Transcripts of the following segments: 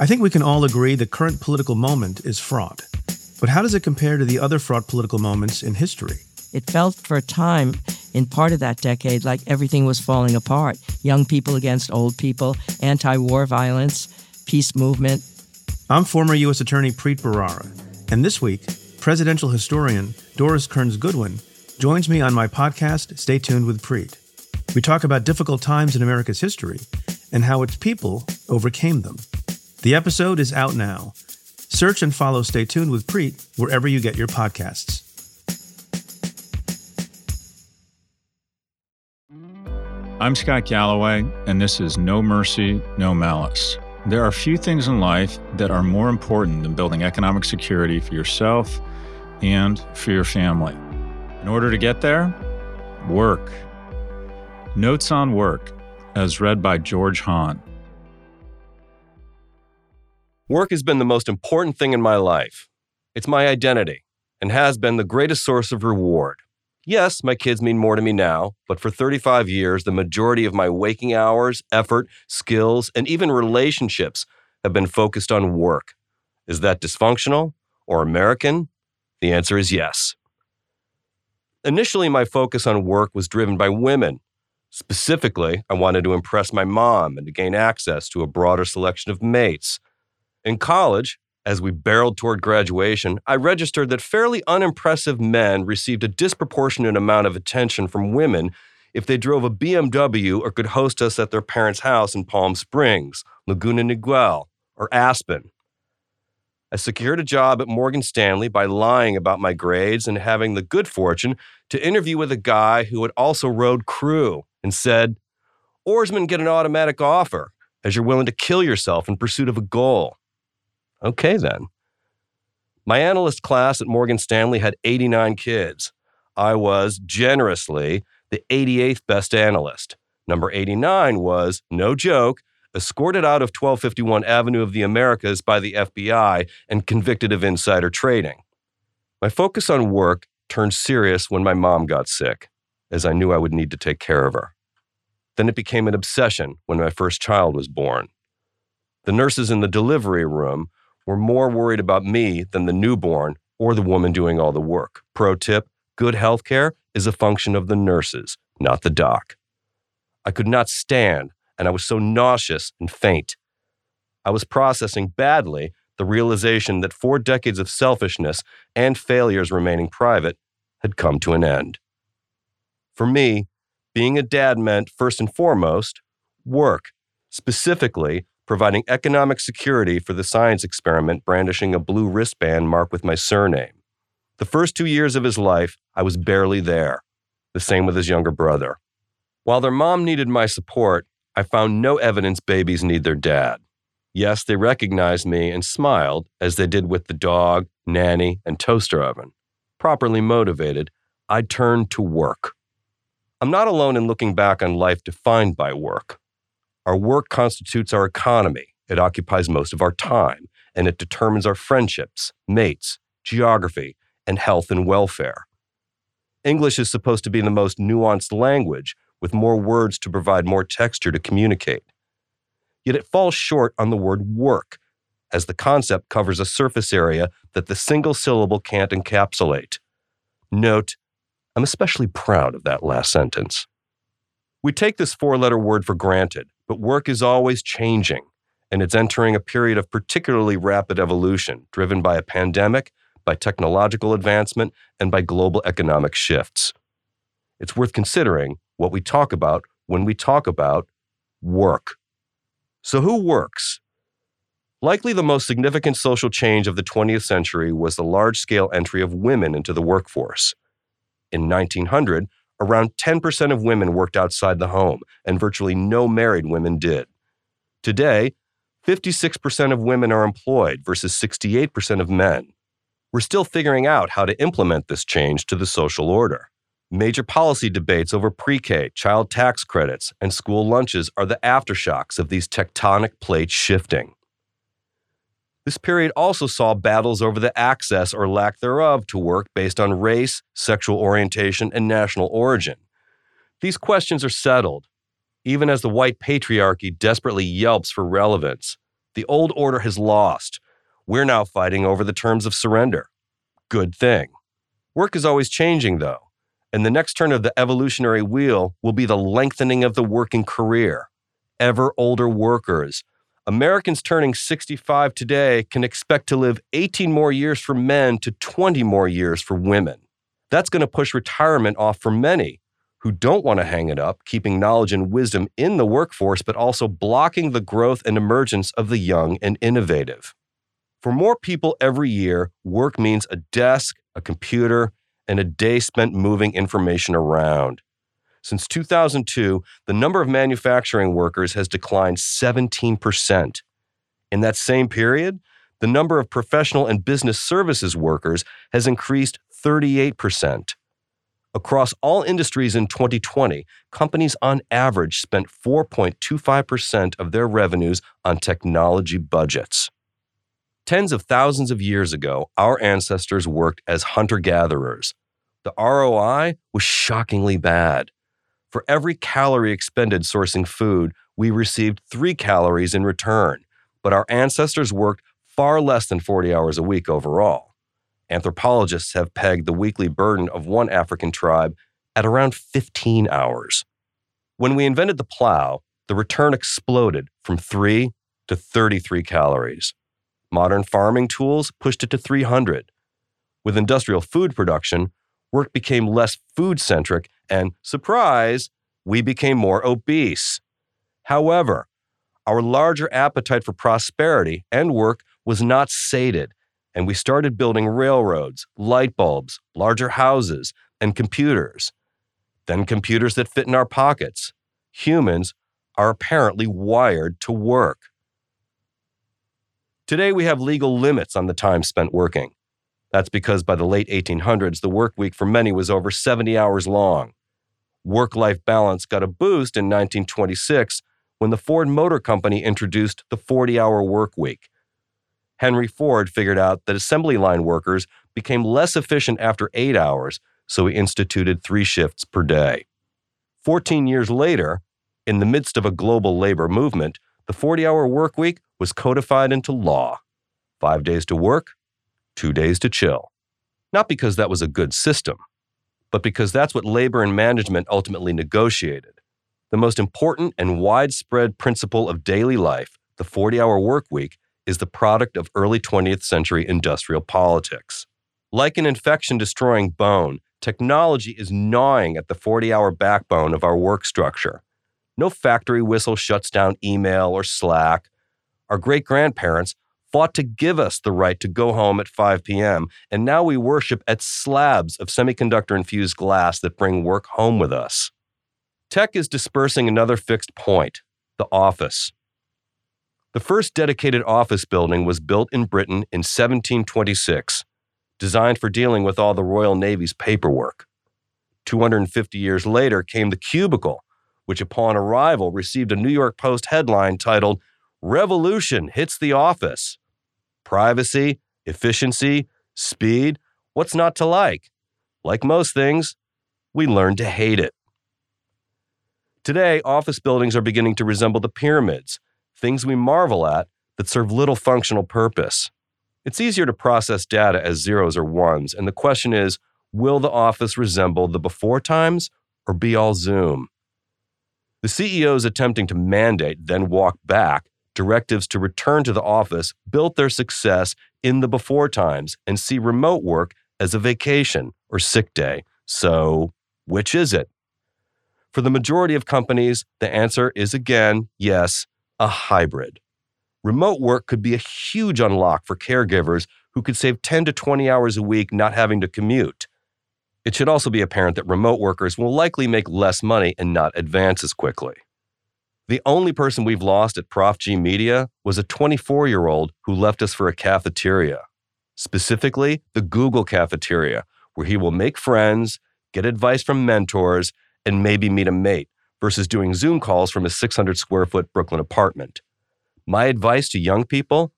I think we can all agree the current political moment is fraught. But how does it compare to the other fraught political moments in history? It felt for a time in part of that decade like everything was falling apart young people against old people, anti war violence, peace movement. I'm former U.S. Attorney Preet Bharara, and this week, presidential historian Doris Kearns Goodwin joins me on my podcast, Stay Tuned with Preet. We talk about difficult times in America's history and how its people overcame them. The episode is out now. Search and follow Stay Tuned with Preet wherever you get your podcasts. I'm Scott Galloway, and this is No Mercy, No Malice. There are few things in life that are more important than building economic security for yourself and for your family. In order to get there, work. Notes on Work, as read by George Hahn. Work has been the most important thing in my life. It's my identity and has been the greatest source of reward. Yes, my kids mean more to me now, but for 35 years, the majority of my waking hours, effort, skills, and even relationships have been focused on work. Is that dysfunctional or American? The answer is yes. Initially, my focus on work was driven by women. Specifically, I wanted to impress my mom and to gain access to a broader selection of mates. In college, as we barreled toward graduation, I registered that fairly unimpressive men received a disproportionate amount of attention from women if they drove a BMW or could host us at their parents' house in Palm Springs, Laguna Niguel, or Aspen. I secured a job at Morgan Stanley by lying about my grades and having the good fortune to interview with a guy who had also rode crew and said, Oarsmen get an automatic offer as you're willing to kill yourself in pursuit of a goal. Okay, then. My analyst class at Morgan Stanley had 89 kids. I was generously the 88th best analyst. Number 89 was, no joke, escorted out of 1251 Avenue of the Americas by the FBI and convicted of insider trading. My focus on work turned serious when my mom got sick, as I knew I would need to take care of her. Then it became an obsession when my first child was born. The nurses in the delivery room were more worried about me than the newborn or the woman doing all the work. Pro tip good health care is a function of the nurses, not the doc. I could not stand, and I was so nauseous and faint. I was processing badly the realization that four decades of selfishness and failures remaining private had come to an end. For me, being a dad meant, first and foremost, work, specifically providing economic security for the science experiment brandishing a blue wristband marked with my surname. The first two years of his life, I was barely there. The same with his younger brother. While their mom needed my support, I found no evidence babies need their dad. Yes, they recognized me and smiled, as they did with the dog, nanny, and toaster oven. Properly motivated, I turned to work. I'm not alone in looking back on life defined by work. Our work constitutes our economy. It occupies most of our time, and it determines our friendships, mates, geography, and health and welfare. English is supposed to be the most nuanced language, with more words to provide more texture to communicate. Yet it falls short on the word work, as the concept covers a surface area that the single syllable can't encapsulate. Note, I'm especially proud of that last sentence. We take this four letter word for granted, but work is always changing, and it's entering a period of particularly rapid evolution, driven by a pandemic, by technological advancement, and by global economic shifts. It's worth considering what we talk about when we talk about work. So, who works? Likely the most significant social change of the 20th century was the large scale entry of women into the workforce. In 1900, around 10% of women worked outside the home, and virtually no married women did. Today, 56% of women are employed versus 68% of men. We're still figuring out how to implement this change to the social order. Major policy debates over pre K, child tax credits, and school lunches are the aftershocks of these tectonic plates shifting. This period also saw battles over the access or lack thereof to work based on race, sexual orientation, and national origin. These questions are settled. Even as the white patriarchy desperately yelps for relevance, the old order has lost. We're now fighting over the terms of surrender. Good thing. Work is always changing, though, and the next turn of the evolutionary wheel will be the lengthening of the working career. Ever older workers, Americans turning 65 today can expect to live 18 more years for men to 20 more years for women. That's going to push retirement off for many who don't want to hang it up, keeping knowledge and wisdom in the workforce, but also blocking the growth and emergence of the young and innovative. For more people every year, work means a desk, a computer, and a day spent moving information around. Since 2002, the number of manufacturing workers has declined 17%. In that same period, the number of professional and business services workers has increased 38%. Across all industries in 2020, companies on average spent 4.25% of their revenues on technology budgets. Tens of thousands of years ago, our ancestors worked as hunter gatherers. The ROI was shockingly bad. For every calorie expended sourcing food, we received three calories in return, but our ancestors worked far less than 40 hours a week overall. Anthropologists have pegged the weekly burden of one African tribe at around 15 hours. When we invented the plow, the return exploded from 3 to 33 calories. Modern farming tools pushed it to 300. With industrial food production, work became less food centric and surprise, we became more obese. However, our larger appetite for prosperity and work was not sated, and we started building railroads, light bulbs, larger houses, and computers. Then computers that fit in our pockets. Humans are apparently wired to work. Today, we have legal limits on the time spent working. That's because by the late 1800s, the work week for many was over 70 hours long work life balance got a boost in 1926 when the Ford Motor Company introduced the 40 hour work week. Henry Ford figured out that assembly line workers became less efficient after eight hours, so he instituted three shifts per day. 14 years later, in the midst of a global labor movement, the 40 hour work week was codified into law five days to work, two days to chill. Not because that was a good system, but because that's what labor and management ultimately negotiated. The most important and widespread principle of daily life, the 40 hour work week, is the product of early 20th century industrial politics. Like an infection destroying bone, technology is gnawing at the 40 hour backbone of our work structure. No factory whistle shuts down email or Slack. Our great grandparents fought to give us the right to go home at 5 p.m., and now we worship at slabs of semiconductor infused glass that bring work home with us. Tech is dispersing another fixed point the office. The first dedicated office building was built in Britain in 1726, designed for dealing with all the Royal Navy's paperwork. 250 years later came the cubicle, which upon arrival received a New York Post headline titled Revolution hits the office. Privacy, efficiency, speed, what's not to like? Like most things, we learn to hate it. Today, office buildings are beginning to resemble the pyramids, things we marvel at that serve little functional purpose. It's easier to process data as zeros or ones, and the question is will the office resemble the before times or be all Zoom? The CEOs attempting to mandate, then walk back, directives to return to the office built their success in the before times and see remote work as a vacation or sick day. So, which is it? For the majority of companies, the answer is again yes, a hybrid. Remote work could be a huge unlock for caregivers who could save 10 to 20 hours a week not having to commute. It should also be apparent that remote workers will likely make less money and not advance as quickly. The only person we've lost at Prof G Media was a 24 year old who left us for a cafeteria, specifically the Google cafeteria, where he will make friends, get advice from mentors, and maybe meet a mate versus doing Zoom calls from a 600 square foot Brooklyn apartment. My advice to young people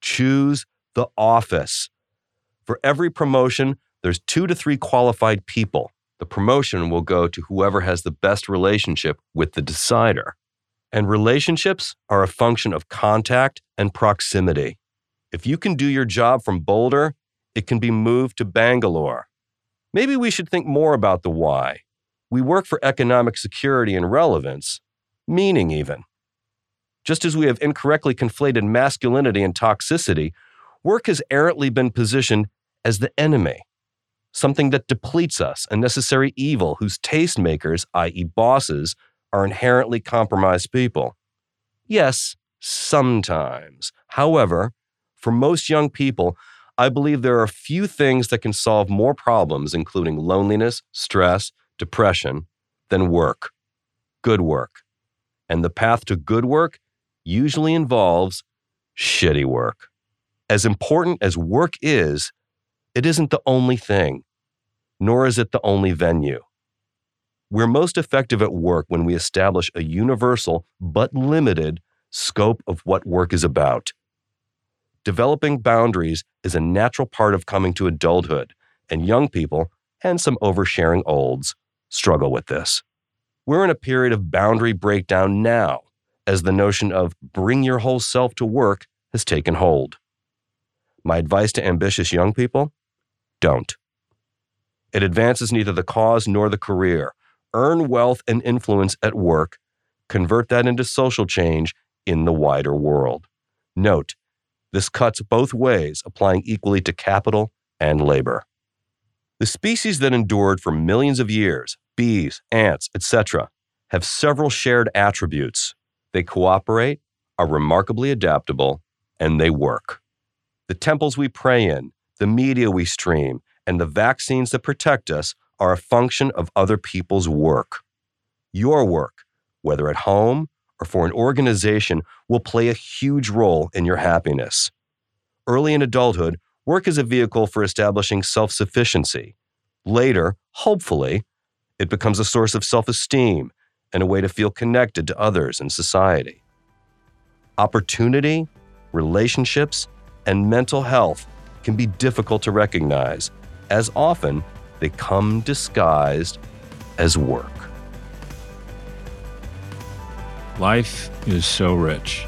choose the office. For every promotion, there's two to three qualified people. The promotion will go to whoever has the best relationship with the decider. And relationships are a function of contact and proximity. If you can do your job from Boulder, it can be moved to Bangalore. Maybe we should think more about the why. We work for economic security and relevance, meaning even. Just as we have incorrectly conflated masculinity and toxicity, work has errantly been positioned as the enemy something that depletes us, a necessary evil whose tastemakers, i.e., bosses, are inherently compromised people. Yes, sometimes. However, for most young people, I believe there are few things that can solve more problems, including loneliness, stress, depression, than work. Good work. And the path to good work usually involves shitty work. As important as work is, it isn't the only thing, nor is it the only venue. We're most effective at work when we establish a universal but limited scope of what work is about. Developing boundaries is a natural part of coming to adulthood, and young people, and some oversharing olds, struggle with this. We're in a period of boundary breakdown now, as the notion of bring your whole self to work has taken hold. My advice to ambitious young people don't. It advances neither the cause nor the career. Earn wealth and influence at work, convert that into social change in the wider world. Note, this cuts both ways, applying equally to capital and labor. The species that endured for millions of years, bees, ants, etc., have several shared attributes. They cooperate, are remarkably adaptable, and they work. The temples we pray in, the media we stream, and the vaccines that protect us are a function of other people's work. Your work, whether at home or for an organization, will play a huge role in your happiness. Early in adulthood, work is a vehicle for establishing self sufficiency. Later, hopefully, it becomes a source of self esteem and a way to feel connected to others and society. Opportunity, relationships, and mental health can be difficult to recognize, as often they come disguised as work. Life is so rich